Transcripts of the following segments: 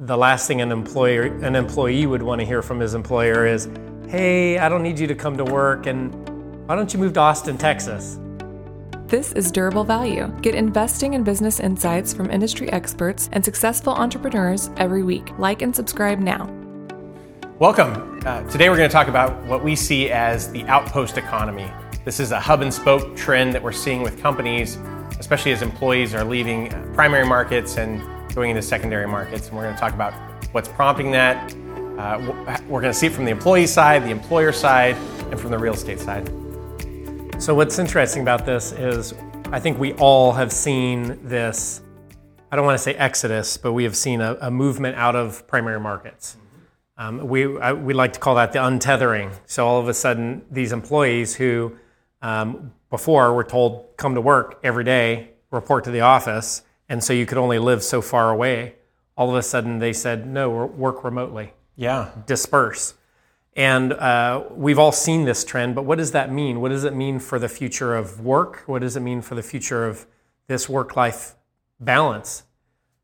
the last thing an employer an employee would want to hear from his employer is, "Hey, I don't need you to come to work and why don't you move to Austin, Texas?" This is Durable Value. Get investing and business insights from industry experts and successful entrepreneurs every week. Like and subscribe now. Welcome. Uh, today we're going to talk about what we see as the outpost economy. This is a hub and spoke trend that we're seeing with companies, especially as employees are leaving primary markets and going into secondary markets. And we're going to talk about what's prompting that. Uh, we're going to see it from the employee side, the employer side, and from the real estate side. So, what's interesting about this is I think we all have seen this. I don't want to say exodus, but we have seen a, a movement out of primary markets. Um, we, I, we like to call that the untethering. So, all of a sudden, these employees who um, before were told, come to work every day, report to the office, and so you could only live so far away, all of a sudden they said, no, work remotely. Yeah. Disperse. And uh, we've all seen this trend, but what does that mean? What does it mean for the future of work? What does it mean for the future of this work life balance?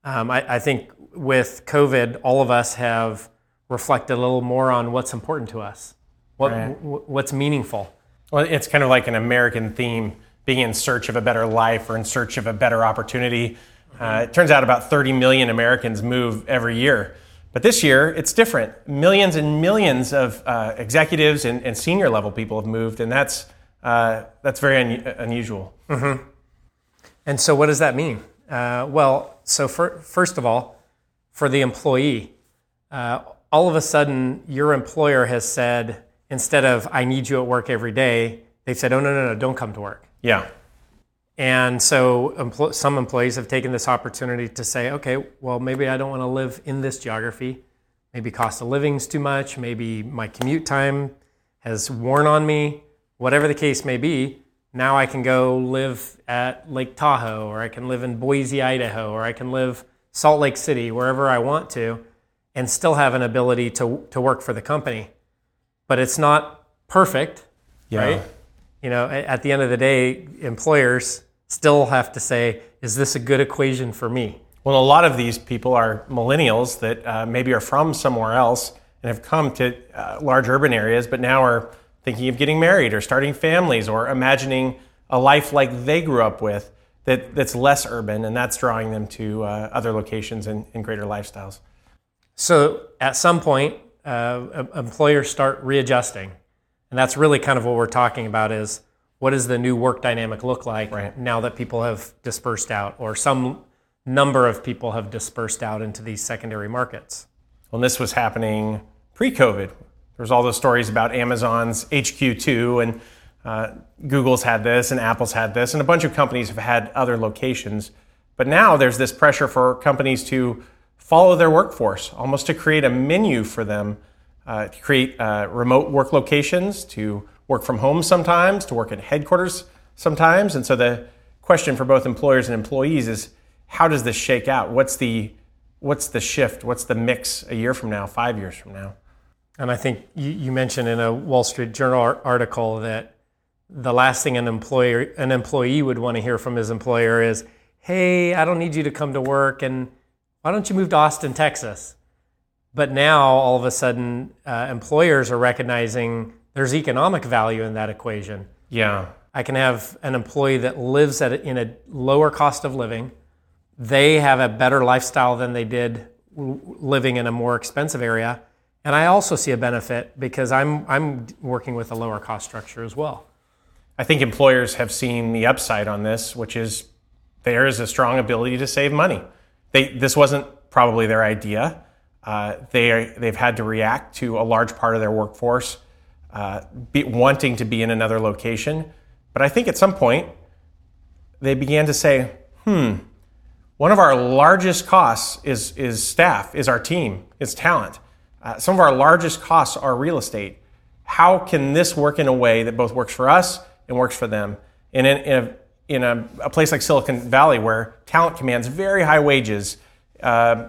Um, I, I, think with COVID, all of us have reflected a little more on what's important to us, what, right. w- what's meaningful. Well, it's kind of like an American theme being in search of a better life or in search of a better opportunity. Uh, it turns out about 30 million Americans move every year. But this year, it's different. Millions and millions of uh, executives and, and, senior level people have moved, and that's, uh, that's very un- unusual. Mm-hmm. And so, what does that mean? Uh, well, so for, first of all, for the employee, uh, all of a sudden, your employer has said, instead of, I need you at work every day, they've said, oh, no, no, no, don't come to work. Yeah. And so empl- some employees have taken this opportunity to say, okay, well, maybe I don't want to live in this geography. Maybe cost of living's too much. Maybe my commute time has worn on me. Whatever the case may be, now I can go live at Lake Tahoe, or I can live in Boise, Idaho, or I can live Salt Lake City, wherever I want to, and still have an ability to, to work for the company. But it's not perfect, yeah. right? You know, at the end of the day, employers still have to say, is this a good equation for me? Well, a lot of these people are millennials that uh, maybe are from somewhere else and have come to uh, large urban areas, but now are thinking of getting married or starting families or imagining a life like they grew up with that, that's less urban, and that's drawing them to uh, other locations and, and, greater lifestyles. So, at some point, uh, employers start readjusting, and that's really kind of what we're talking about is what does the new work dynamic look like right. now that people have dispersed out or some number of people have dispersed out into these secondary markets? Well, this was happening pre-COVID. There's all those stories about Amazon's HQ2 and uh, Google's had this and Apple's had this and a bunch of companies have had other locations. But now there's this pressure for companies to follow their workforce, almost to create a menu for them, uh, to create uh, remote work locations, to work from home sometimes, to work at headquarters sometimes. And so the question for both employers and employees is how does this shake out? What's the what's the shift? What's the mix a year from now, five years from now? And I think you, you mentioned in a Wall Street Journal article that the last thing an employer an employee would want to hear from his employer is, "Hey, I don't need you to come to work, and why don't you move to Austin, Texas?" But now all of a sudden, uh, employers are recognizing there's economic value in that equation. Yeah. I can have an employee that lives at a, in a lower cost of living. They have a better lifestyle than they did living in a more expensive area. And I also see a benefit because I'm, I'm working with a lower cost structure as well. I think employers have seen the upside on this, which is there is a strong ability to save money. They, this wasn't probably their idea. Uh, they are, they've had to react to a large part of their workforce uh, be, wanting to be in another location. But I think at some point they began to say, hmm, one of our largest costs is, is staff, is our team, is talent. Uh, some of our largest costs are real estate. How can this work in a way that both works for us and works for them? And in, in, a, in a, a, place like Silicon Valley, where talent commands very high wages, uh,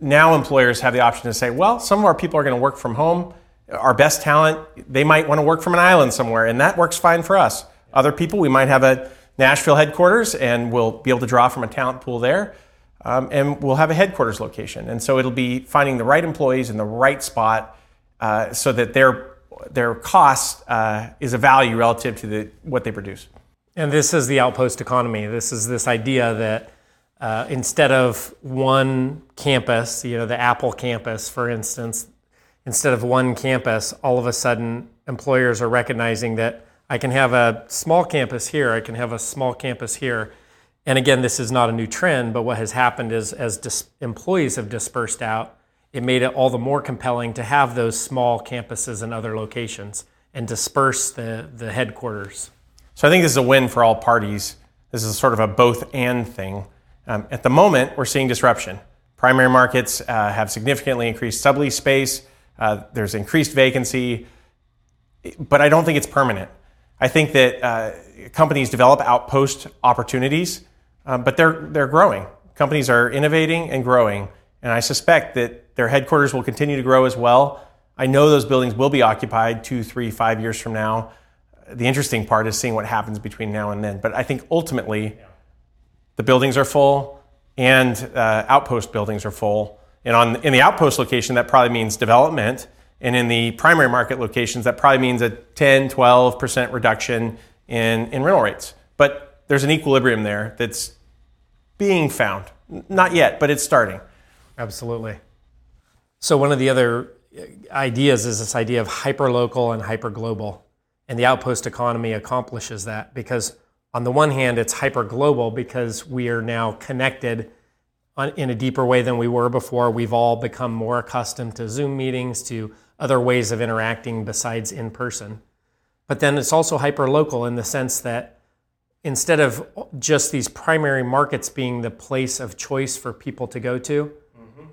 now employers have the option to say, well, some of our people are going to work from home our best talent, they might want to work from an island somewhere, and that works fine for us. Other people, we might have a Nashville headquarters, and we'll be able to draw from a talent pool there. um, and we'll have a headquarters location. And so it'll be finding the right employees in the right spot uh, so that their their cost uh, is a value relative to the, what they produce. And this is the outpost economy. This is this idea that uh, instead of one campus, you know, the Apple campus, for instance, instead of one campus, all of a sudden employers are recognizing that I can have a small campus here, I can have a small campus here. And again, this is not a new trend, but what has happened is as dis- employees have dispersed out, it made it all the more compelling to have those small campuses in other locations and disperse the, the headquarters. So I think this is a win for all parties. This is sort of a both and thing. Um, at the moment, we're seeing disruption. Primary markets uh, have significantly increased sublease space. Uh, there's increased vacancy, but I don't think it's permanent. I think that uh, companies develop outpost opportunities, um, but they're they're growing. Companies are innovating and growing, and I suspect that their headquarters will continue to grow as well. I know those buildings will be occupied two, three, five years from now. The interesting part is seeing what happens between now and then. But I think ultimately, the buildings are full, and uh, outpost buildings are full and on, in the outpost location, that probably means development. And in the primary market locations, that probably means a 10, 12% reduction in, in rental rates. But there's an equilibrium there that's being found. Not yet, but it's starting. Absolutely. So, one of the other uh, ideas is this idea of hyperlocal and hyperglobal. And the outpost economy accomplishes that because, on the one hand, it's hyperglobal because we are now connected in a deeper way than we were before. We've all become more accustomed to Zoom meetings, to other ways of interacting besides in person. But then it's also hyper local in the sense that instead of just these primary markets being the place of choice for people to go to, mm-hmm.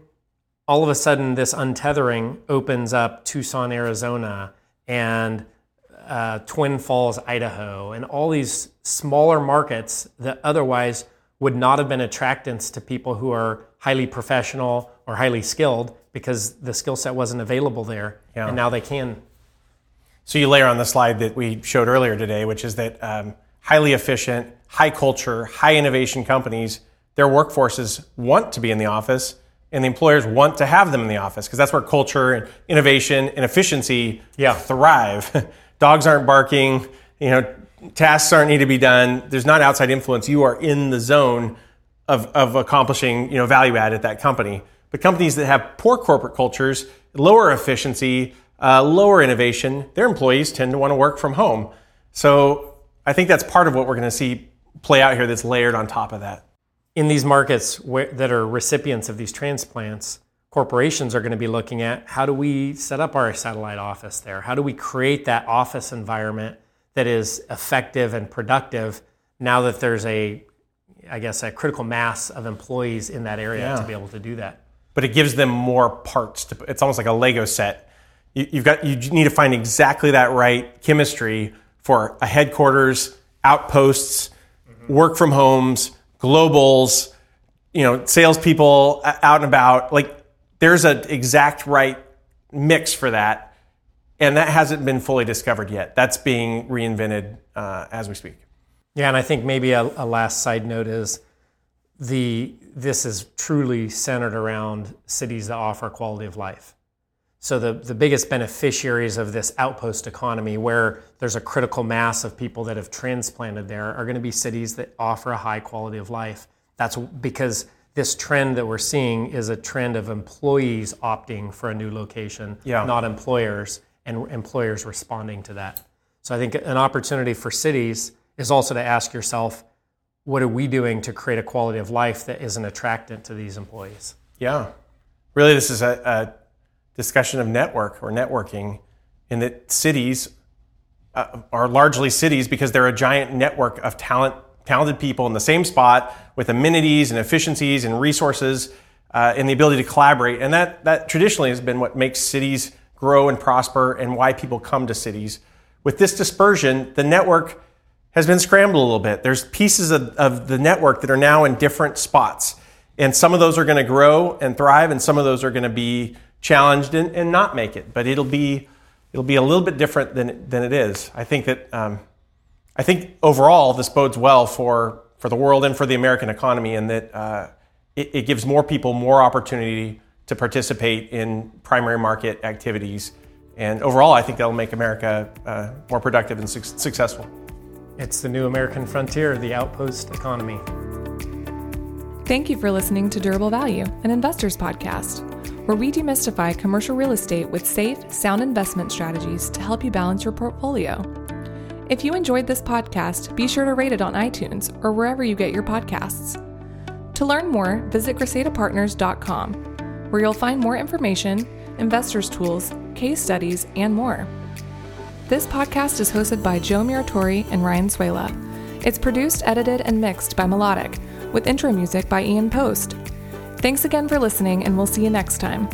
all of a sudden this untethering opens up Tucson, Arizona, and uh, Twin Falls, Idaho, and all these smaller markets that otherwise would not have been attractants to people who are highly professional or highly skilled because the skill set wasn't available there. Yeah. And now they can. So you layer on the slide that we showed earlier today, which is that um, highly efficient, high culture, high innovation companies, their workforces want to be in the office and the employers want to have them in the office because that's where culture and innovation and efficiency yeah. thrive. Dogs aren't barking, you know, tasks aren't need to be done. There's not outside influence. You are in the zone of, of accomplishing you know value add at that company. But companies that have poor corporate cultures, lower efficiency, uh, lower innovation, their employees tend to want to work from home. So I think that's part of what we're going to see play out here. That's layered on top of that. In these markets where, that are recipients of these transplants, corporations are going to be looking at how do we set up our satellite office there? How do we create that office environment that is effective and productive now that there's a I guess a critical mass of employees in that area yeah. to be able to do that. But it gives them more parts. To, it's almost like a Lego set. You, have got you need to find exactly that right chemistry for a headquarters, outposts, mm-hmm. work from homes, globals, you know, salespeople out and about. Like there's an exact right mix for that and that hasn't been fully discovered yet. That's being reinvented uh, as we speak. Yeah, and I think maybe a, a, last side note is the this is truly centered around cities that offer quality of life. So the, the biggest beneficiaries of this outpost economy, where there's a critical mass of people that have transplanted there, are going to be cities that offer a high quality of life. That's because this trend that we're seeing is a trend of employees opting for a new location, yeah. not employers and employers responding to that. So I think an opportunity for cities is also to ask yourself, what are we doing to create a quality of life that is an attractant to these employees? Yeah. Really, this is a, a discussion of network or networking in that cities uh, are largely cities because they're a giant network of talent, talented people in the same spot with amenities and efficiencies and resources uh, and the ability to collaborate. And that, that traditionally has been what makes cities grow and prosper and why people come to cities. With this dispersion, the network has been scrambled a little bit. There's pieces of, of the network that are now in different spots. And some of those are going to grow and thrive, and some of those are going to be challenged and, and, not make it. But it'll be it'll be a little bit different than than it is. I think that um, I think overall this bodes well for for the world and for the American economy, and that uh, it, it gives more people more opportunity to participate in primary market activities. And overall, I think that'll make America uh, more productive and su- successful. It's the new American frontier, the outpost economy. Thank you for listening to Durable Value, an investor's podcast, where we demystify commercial real estate with safe, sound investment strategies to help you balance your portfolio. If you enjoyed this podcast, be sure to rate it on iTunes or wherever you get your podcasts. To learn more, visit CrescedaPartners.com, where you'll find more information, investors' tools, case studies, and more. This podcast is hosted by Joe Muratori and Ryan Suela. It's produced, edited, and mixed by Melodic, with intro music by Ian Post. Thanks again for listening, and we'll see you next time.